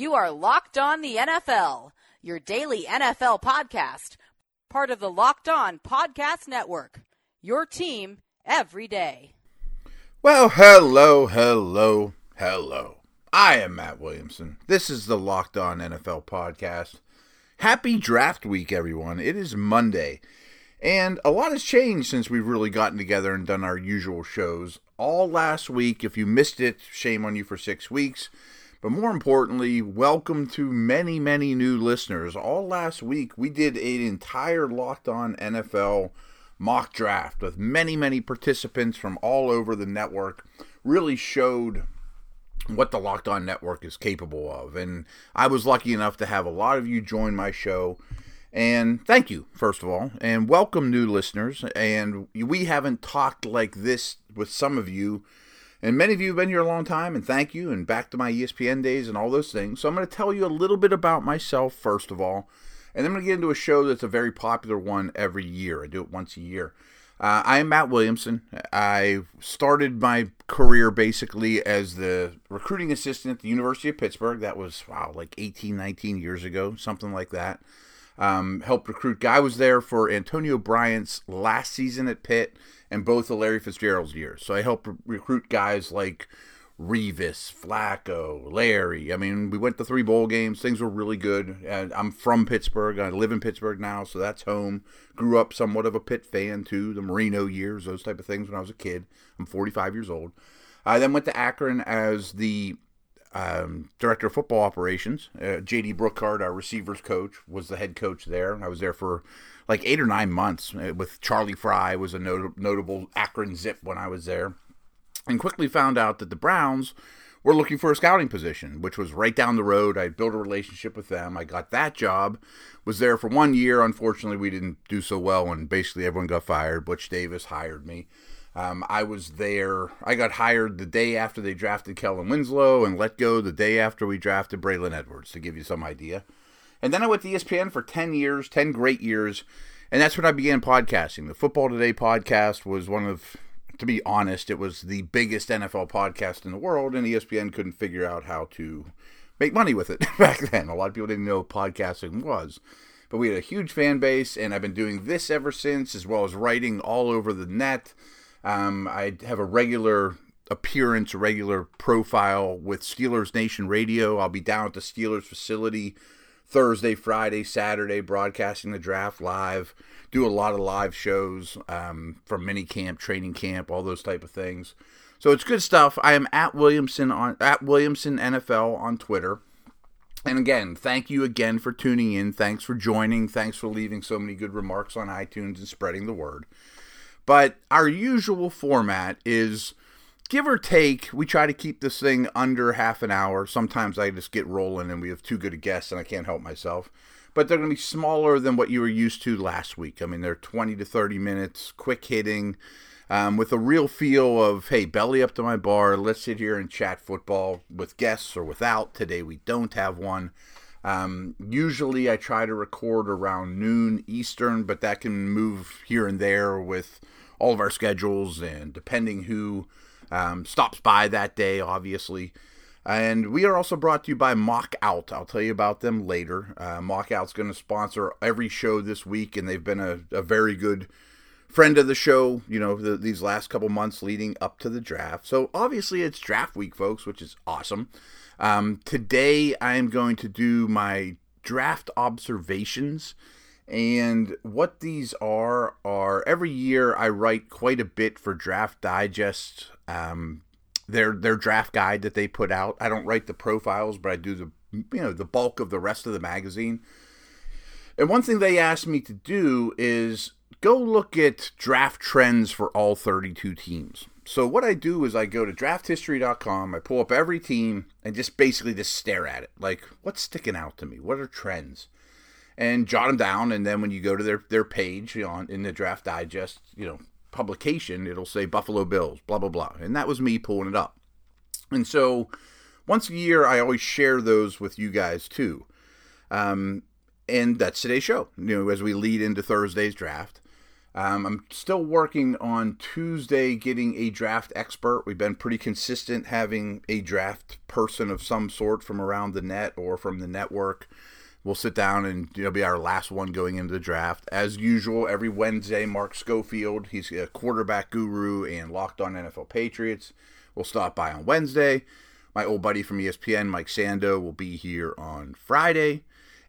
You are Locked On the NFL, your daily NFL podcast, part of the Locked On Podcast Network. Your team every day. Well, hello, hello, hello. I am Matt Williamson. This is the Locked On NFL podcast. Happy draft week, everyone. It is Monday. And a lot has changed since we've really gotten together and done our usual shows. All last week, if you missed it, shame on you for six weeks. But more importantly, welcome to many, many new listeners. All last week, we did an entire Locked On NFL mock draft with many, many participants from all over the network. Really showed what the Locked On Network is capable of. And I was lucky enough to have a lot of you join my show. And thank you, first of all, and welcome new listeners. And we haven't talked like this with some of you and many of you have been here a long time, and thank you, and back to my ESPN days and all those things. So I'm going to tell you a little bit about myself, first of all, and then I'm going to get into a show that's a very popular one every year. I do it once a year. Uh, I am Matt Williamson. I started my career basically as the recruiting assistant at the University of Pittsburgh. That was, wow, like 18, 19 years ago, something like that. Um, helped recruit. Guy was there for Antonio Bryant's last season at Pitt and both of Larry Fitzgerald's years. So I helped re- recruit guys like Revis, Flacco, Larry. I mean, we went to three bowl games. Things were really good. And I'm from Pittsburgh. I live in Pittsburgh now, so that's home. Grew up somewhat of a Pitt fan too. The Marino years, those type of things when I was a kid. I'm 45 years old. I then went to Akron as the um, director of football operations. Uh, J.D. Brookhart, our receivers coach, was the head coach there. I was there for like eight or nine months uh, with Charlie Frye was a not- notable Akron zip when I was there, and quickly found out that the Browns were looking for a scouting position, which was right down the road. I built a relationship with them. I got that job, was there for one year. Unfortunately, we didn't do so well, and basically everyone got fired. Butch Davis hired me. Um, I was there. I got hired the day after they drafted Kellen Winslow and let go the day after we drafted Braylon Edwards, to give you some idea. And then I went to ESPN for 10 years, 10 great years. And that's when I began podcasting. The Football Today podcast was one of, to be honest, it was the biggest NFL podcast in the world, and ESPN couldn't figure out how to make money with it back then. A lot of people didn't know podcasting was. But we had a huge fan base, and I've been doing this ever since, as well as writing all over the net. Um, I have a regular appearance, a regular profile with Steelers Nation Radio. I'll be down at the Steelers facility Thursday, Friday, Saturday, broadcasting the draft live. Do a lot of live shows um, from mini camp, training camp, all those type of things. So it's good stuff. I am at Williamson on at Williamson NFL on Twitter. And again, thank you again for tuning in. Thanks for joining. Thanks for leaving so many good remarks on iTunes and spreading the word. But our usual format is give or take, we try to keep this thing under half an hour. Sometimes I just get rolling and we have too good a guest and I can't help myself. But they're going to be smaller than what you were used to last week. I mean, they're 20 to 30 minutes, quick hitting, um, with a real feel of, hey, belly up to my bar. Let's sit here and chat football with guests or without. Today we don't have one. Um, usually I try to record around noon Eastern, but that can move here and there with all of our schedules and depending who um, stops by that day, obviously. And we are also brought to you by Mock Out. I'll tell you about them later. Uh, Mock Out's going to sponsor every show this week, and they've been a, a very good friend of the show, you know, the, these last couple months leading up to the draft. So obviously it's draft week, folks, which is awesome. Um, today I am going to do my draft observations. And what these are are every year I write quite a bit for Draft Digest um, their their draft guide that they put out. I don't write the profiles, but I do the you know the bulk of the rest of the magazine. And one thing they asked me to do is go look at draft trends for all 32 teams. So what I do is I go to drafthistory.com, I pull up every team and just basically just stare at it. Like what's sticking out to me? What are trends? And jot them down and then when you go to their their page you know, in the draft digest, you know, publication, it'll say Buffalo Bills, blah, blah, blah. And that was me pulling it up. And so once a year, I always share those with you guys too. Um, and that's today's show, you know, as we lead into Thursday's draft. Um, I'm still working on Tuesday getting a draft expert. We've been pretty consistent having a draft person of some sort from around the net or from the network. We'll sit down and know be our last one going into the draft. As usual, every Wednesday, Mark Schofield, he's a quarterback guru and locked on NFL Patriots. We'll stop by on Wednesday. My old buddy from ESPN, Mike Sando, will be here on Friday.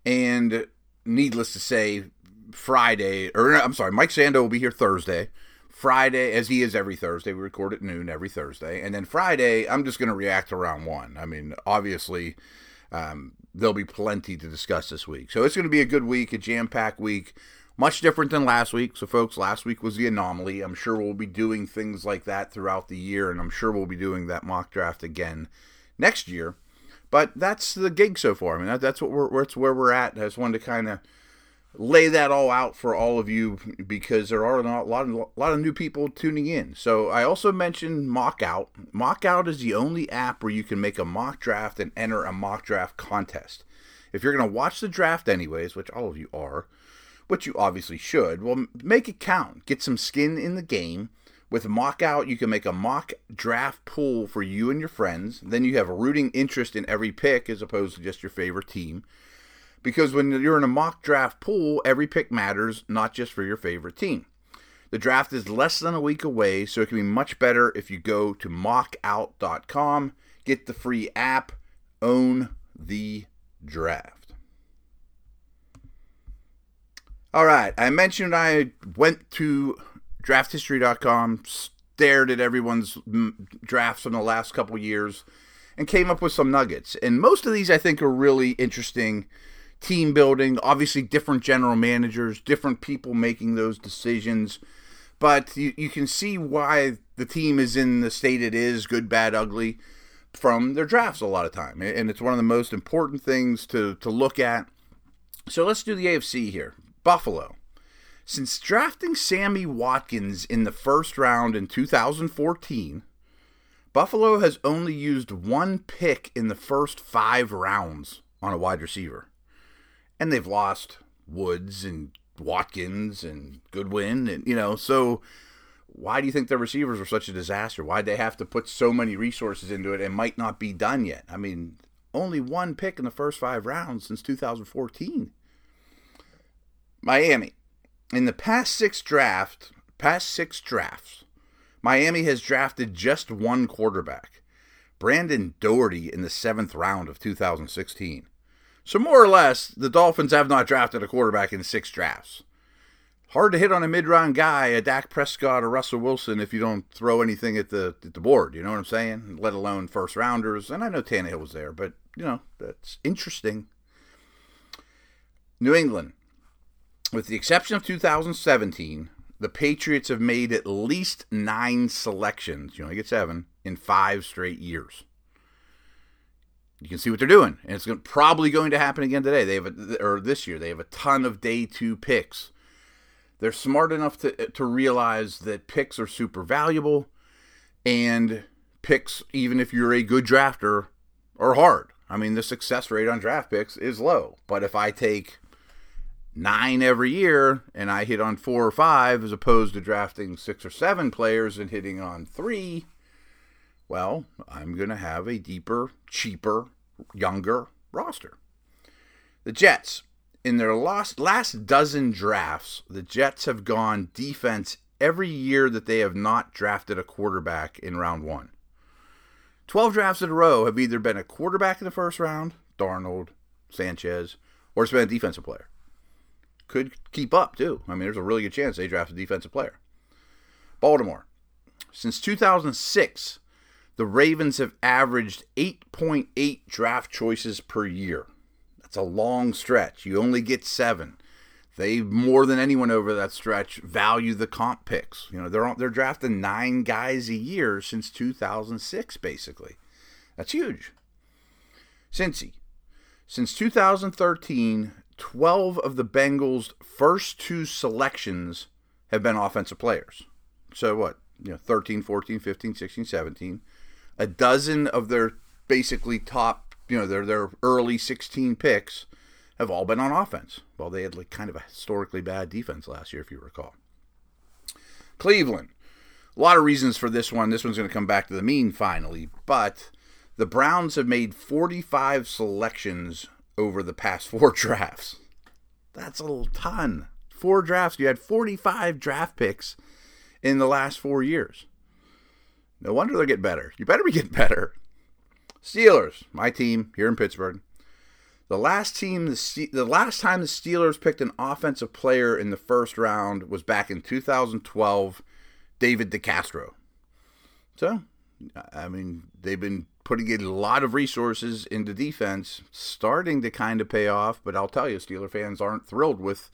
And needless to say, Friday, or I'm sorry, Mike Sando will be here Thursday. Friday, as he is every Thursday, we record at noon every Thursday. And then Friday, I'm just going to react to round one. I mean, obviously, um, there'll be plenty to discuss this week. So it's going to be a good week, a jam packed week. Much different than last week. So, folks, last week was the anomaly. I'm sure we'll be doing things like that throughout the year, and I'm sure we'll be doing that mock draft again next year. But that's the gig so far. I mean, that's what we're that's where we're at. I just wanted to kind of lay that all out for all of you because there are a lot, of, a lot of new people tuning in. So I also mentioned Mockout. Mockout is the only app where you can make a mock draft and enter a mock draft contest. If you're going to watch the draft anyways, which all of you are, which you obviously should, well, make it count. Get some skin in the game. With Mockout, you can make a mock draft pool for you and your friends. Then you have a rooting interest in every pick as opposed to just your favorite team because when you're in a mock draft pool, every pick matters, not just for your favorite team. The draft is less than a week away, so it can be much better if you go to mockout.com, get the free app, own the draft. All right, I mentioned I went to drafthistory.com, stared at everyone's drafts from the last couple years, and came up with some nuggets. And most of these I think are really interesting team building, obviously different general managers, different people making those decisions. But you, you can see why the team is in the state it is, good, bad, ugly, from their drafts a lot of time. And it's one of the most important things to, to look at. So let's do the AFC here. Buffalo. Since drafting Sammy Watkins in the first round in 2014, Buffalo has only used one pick in the first five rounds on a wide receiver and they've lost Woods and Watkins and Goodwin, and you know, so why do you think the receivers were such a disaster? Why'd they have to put so many resources into it and might not be done yet? I mean, only one pick in the first five rounds since 2014. Miami. In the past six draft, past six drafts, Miami has drafted just one quarterback. Brandon Doughty in the seventh round of 2016. So, more or less, the Dolphins have not drafted a quarterback in six drafts. Hard to hit on a mid round guy, a Dak Prescott or Russell Wilson, if you don't throw anything at the at the board. You know what I'm saying? Let alone first rounders. And I know Tannehill was there, but, you know, that's interesting. New England. With the exception of 2017, the Patriots have made at least nine selections. You only get seven in five straight years you can see what they're doing, and it's probably going to happen again today. They have a, or this year they have a ton of day two picks. They're smart enough to to realize that picks are super valuable, and picks, even if you're a good drafter, are hard. I mean, the success rate on draft picks is low, but if I take nine every year and I hit on four or five as opposed to drafting six or seven players and hitting on three, well, I'm going to have a deeper, cheaper, younger roster. The Jets, in their last, last dozen drafts, the Jets have gone defense every year that they have not drafted a quarterback in round one. 12 drafts in a row have either been a quarterback in the first round, Darnold, Sanchez, or it's been a defensive player. Could keep up, too. I mean, there's a really good chance they draft a defensive player. Baltimore. Since 2006, the Ravens have averaged 8.8 draft choices per year. That's a long stretch. You only get seven. They more than anyone over that stretch value the comp picks. You know, they're they're drafting nine guys a year since 2006, basically. That's huge. Cincy, since 2013, 12 of the Bengals' first two selections have been offensive players. So what? You know, 13, 14, 15, 16, 17 a dozen of their basically top, you know, their their early 16 picks have all been on offense. Well, they had like kind of a historically bad defense last year, if you recall. Cleveland. A lot of reasons for this one. This one's going to come back to the mean finally, but the Browns have made 45 selections over the past four drafts. That's a ton. Four drafts. You had 45 draft picks in the last four years. No wonder they're getting better. You better be getting better. Steelers, my team here in Pittsburgh. The last team, the, the last time the Steelers picked an offensive player in the first round was back in 2012, David DeCastro. So, I mean, they've been putting a lot of resources into defense, starting to kind of pay off. But I'll tell you, Steeler fans aren't thrilled with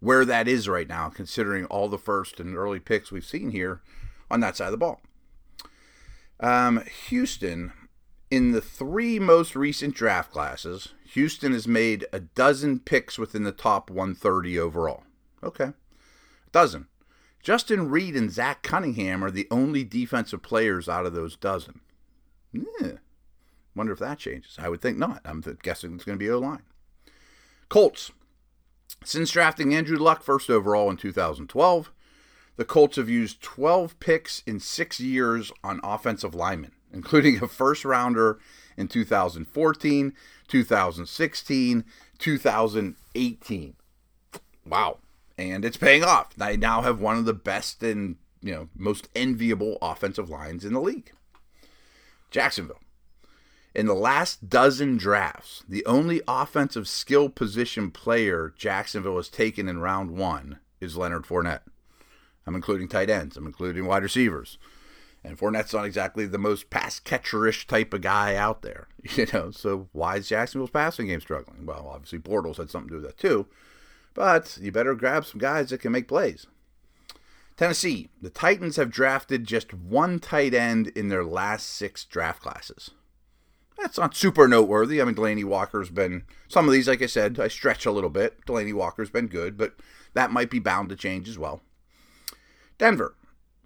where that is right now, considering all the first and early picks we've seen here on that side of the ball. Um, Houston, in the three most recent draft classes, Houston has made a dozen picks within the top 130 overall. Okay. A dozen. Justin Reid and Zach Cunningham are the only defensive players out of those dozen. Yeah. Wonder if that changes. I would think not. I'm guessing it's going to be O line. Colts. Since drafting Andrew Luck first overall in 2012, the Colts have used 12 picks in six years on offensive linemen, including a first rounder in 2014, 2016, 2018. Wow. And it's paying off. They now have one of the best and you know most enviable offensive lines in the league. Jacksonville. In the last dozen drafts, the only offensive skill position player Jacksonville has taken in round one is Leonard Fournette. I'm including tight ends. I'm including wide receivers. And Fournette's not exactly the most pass catcherish type of guy out there, you know. So why is Jacksonville's passing game struggling? Well, obviously Bortles had something to do with that too. But you better grab some guys that can make plays. Tennessee, the Titans have drafted just one tight end in their last six draft classes. That's not super noteworthy. I mean, Delanie Walker's been, some of these, like I said, I stretch a little bit. Delanie Walker's been good, but that might be bound to change as well. Denver.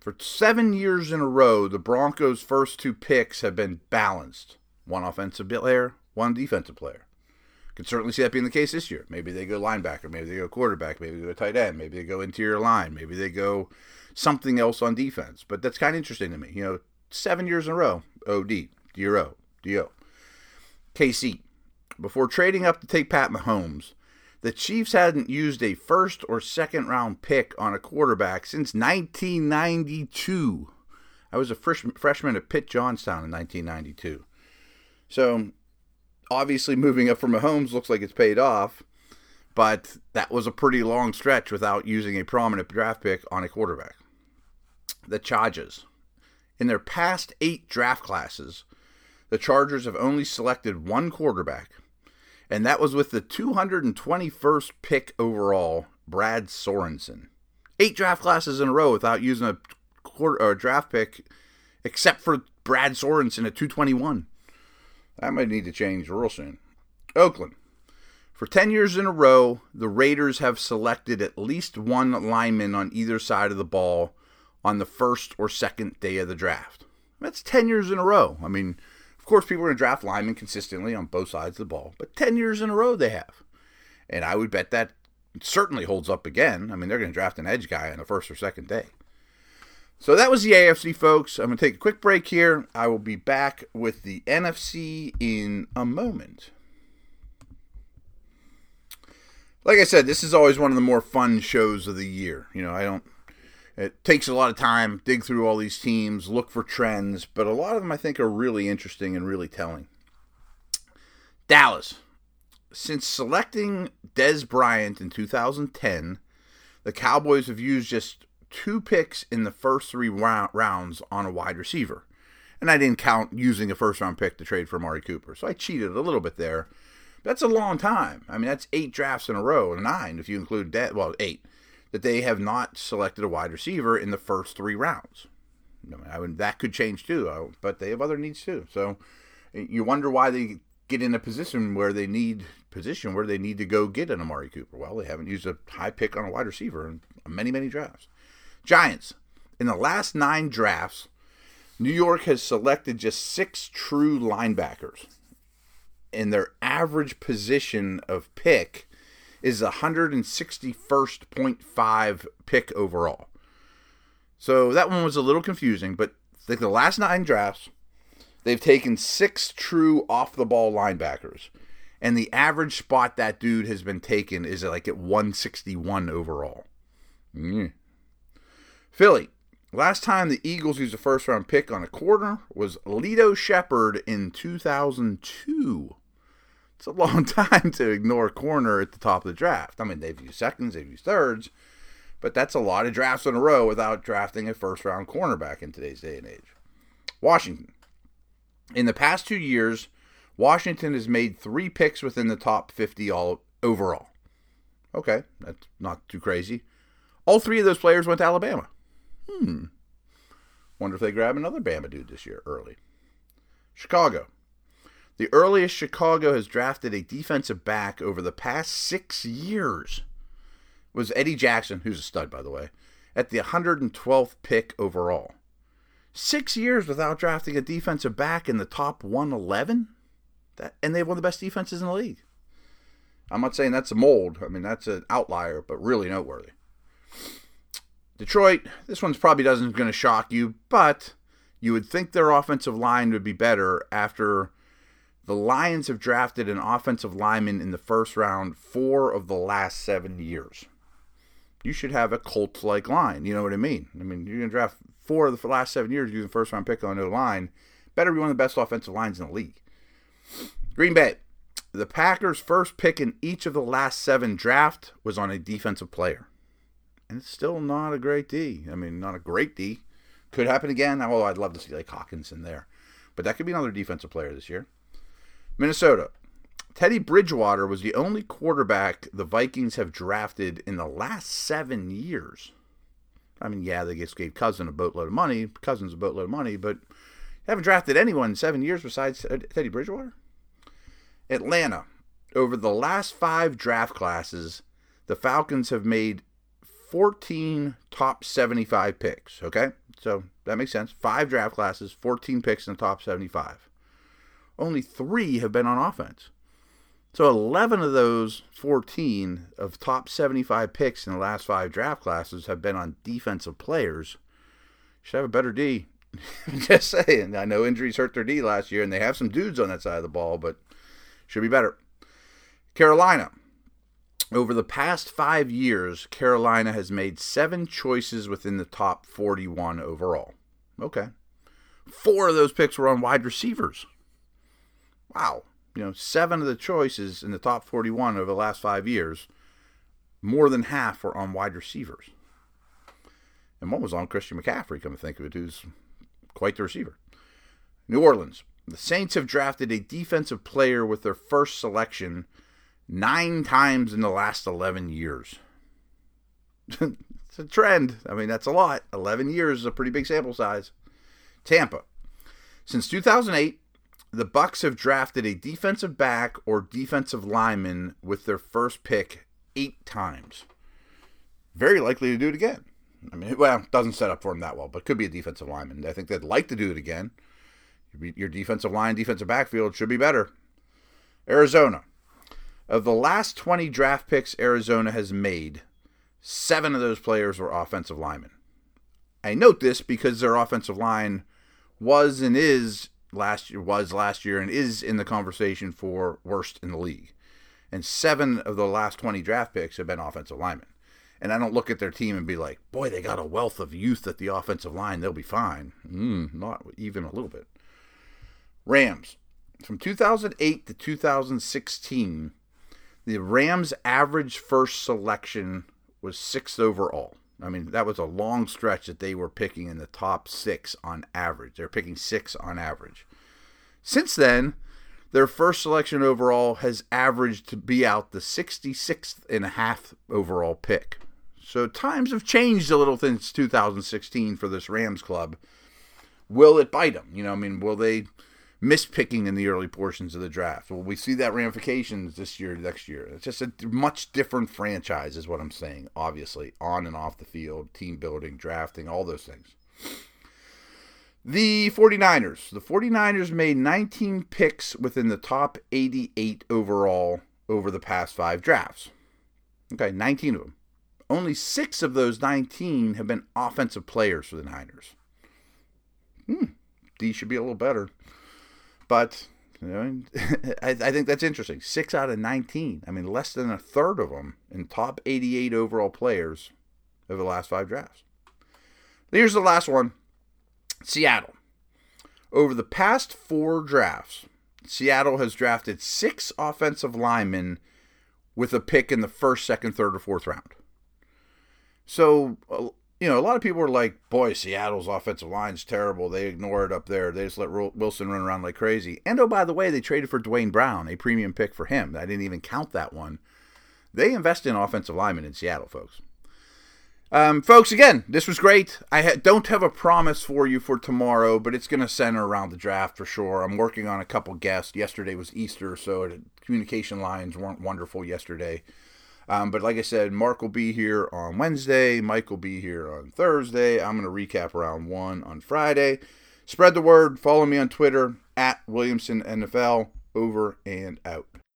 For seven years in a row, the Broncos' first two picks have been balanced one offensive player, one defensive player. Could certainly see that being the case this year. Maybe they go linebacker, maybe they go quarterback, maybe they go tight end, maybe they go interior line, maybe they go something else on defense. But that's kind of interesting to me. You know, seven years in a row, OD, DRO, DO. KC. Before trading up to take Pat Mahomes, the Chiefs hadn't used a first or second round pick on a quarterback since 1992. I was a freshman at Pitt Johnstown in 1992. So obviously, moving up from Mahomes looks like it's paid off, but that was a pretty long stretch without using a prominent draft pick on a quarterback. The Chargers. In their past eight draft classes, the Chargers have only selected one quarterback and that was with the 221st pick overall, Brad Sorensen. Eight draft classes in a row without using a quarter a draft pick, except for Brad Sorensen at 221. That might need to change real soon. Oakland. For 10 years in a row, the Raiders have selected at least one lineman on either side of the ball on the first or second day of the draft. That's 10 years in a row. I mean, of course, people are going to draft linemen consistently on both sides of the ball, but 10 years in a row they have. And I would bet that certainly holds up again. I mean, they're going to draft an edge guy on the first or second day. So that was the AFC, folks. I'm going to take a quick break here. I will be back with the NFC in a moment. Like I said, this is always one of the more fun shows of the year. You know, I don't it takes a lot of time, dig through all these teams, look for trends, but a lot of them I think are really interesting and really telling. Dallas. Since selecting Dez Bryant in 2010, the Cowboys have used just two picks in the first three rounds on a wide receiver. And I didn't count using a first round pick to trade for Amari Cooper. So I cheated a little bit there. That's a long time. I mean, that's eight drafts in a row, nine if you include Dez. Well, eight that they have not selected a wide receiver in the first three rounds. I mean, that could change too, uh, but they have other needs too. So you wonder why they get in a position where they need position where they need to go get an Amari Cooper. Well, they haven't used a high pick on a wide receiver in many many drafts. Giants in the last nine drafts, New York has selected just six true linebackers, and their average position of pick is 161st.5 pick overall. So that one was a little confusing, but like the last nine drafts, they've taken six true off the ball linebackers. And the average spot that dude has been taken is like at 161 overall. Mm. Philly. Last time the Eagles used a first round pick on a corner was Lito Sheppard in 2002. It's a long time to ignore a corner at the top of the draft. I mean, they've used seconds, they've used thirds, but that's a lot of drafts in a row without drafting a first round cornerback in today's day and age. Washington. In the past two years, Washington has made three picks within the top 50 all overall. Okay, that's not too crazy. All three of those players went to Alabama. Hmm. Wonder if they grab another Bama dude this year early. Chicago. The earliest Chicago has drafted a defensive back over the past six years was Eddie Jackson, who's a stud, by the way, at the 112th pick overall. Six years without drafting a defensive back in the top 111? That, and they have one of the best defenses in the league. I'm not saying that's a mold. I mean, that's an outlier, but really noteworthy. Detroit, this one's probably doesn't going to shock you, but you would think their offensive line would be better after the Lions have drafted an offensive lineman in the first round four of the last seven years. You should have a Colts like line. You know what I mean? I mean, you're going to draft four of the last seven years using first round pick on the line. Better be one of the best offensive lines in the league. Green Bay. The Packers' first pick in each of the last seven draft was on a defensive player. And it's still not a great D. I mean, not a great D. Could happen again. Although I'd love to see like Hawkins in there. But that could be another defensive player this year. Minnesota. Teddy Bridgewater was the only quarterback the Vikings have drafted in the last seven years. I mean, yeah, they just gave Cousin a boatload of money. Cousins a boatload of money, but haven't drafted anyone in seven years besides Teddy Bridgewater. Atlanta. Over the last five draft classes, the Falcons have made 14 top 75 picks. Okay? So that makes sense. Five draft classes, 14 picks in the top 75 only three have been on offense. So 11 of those 14 of top 75 picks in the last five draft classes have been on defensive players. Should have a better D. Just saying. I know injuries hurt their D last year, and they have some dudes on that side of the ball, but should be better. Carolina. Over the past five years, Carolina has made seven choices within the top 41 overall. Okay. Four of those picks were on wide receivers. Wow. You know, seven of the choices in the top 41 over the last five years, more than half were on wide receivers. And one was on Christian McCaffrey, come to think of it, who's quite the receiver. New Orleans. The Saints have drafted a defensive player with their first selection nine times in the last 11 years. it's a trend. I mean, that's a lot. 11 years is a pretty big sample size. Tampa. Since 2008, the Bucs have drafted a defensive back or defensive lineman with their first pick eight times. Very likely to do it again. I mean, well, doesn't set up for him that well, but could be a defensive lineman. I think they'd like to do it again. Your defensive line, defensive backfield should be better. Arizona. Of the last 20 draft picks Arizona has made, seven of those players were offensive linemen. I note this because their offensive line was and is last year was last year and is in the conversation for worst in the league. And seven of the last 20 draft picks have been offensive linemen. And I don't look at their team and be like, boy, they got a wealth of youth at the offensive line. They'll be fine. Mm, not even a little bit. Rams. From 2008 to 2016, the Rams' average first selection was sixth overall. I mean, that was a long stretch that they were picking in the top six on average. They're picking six on average. Since then, their first selection overall has averaged to be out the 66th and a half overall pick. So times have changed a little since 2016 for this Rams club. Will it bite them? You know, I mean, will they mispicking in the early portions of the draft. Will we see that ramifications this year, next year? It's just a much different franchise, is what I'm saying, obviously, on and off the field, team building, drafting, all those things. The 49ers. The 49ers made 19 picks within the top 88 overall over the past five drafts. Okay, 19 of them. only six of those 19 have been offensive players for the Niners. Hmm, D should be a little better. But you know, I, I think that's interesting. Six out of 19. I mean, less than a third of them in top 88 overall players over the last five drafts. Here's the last one Seattle. Over the past four drafts, Seattle has drafted six offensive linemen with a pick in the first, second, third, or fourth round. So, you know, a lot of people are like, boy, Seattle's offensive line's terrible. They ignore it up there. They just let Wilson run around like crazy. And oh, by the way, they traded for Duane Brown, a premium pick for him. I didn't even count that one. They invest in offensive linemen in Seattle, folks. Um, folks, again, this was great. I ha- don't have a promise for you for tomorrow, but it's going to center around the draft for sure. I'm working on a couple guests. Yesterday was Easter, so communication lines weren't wonderful yesterday. Um, but like I said, Mark will be here on Wednesday. Mike will be here on Thursday. I'm going to recap round one on Friday. Spread the word. Follow me on Twitter at Williamson NFL. Over and out.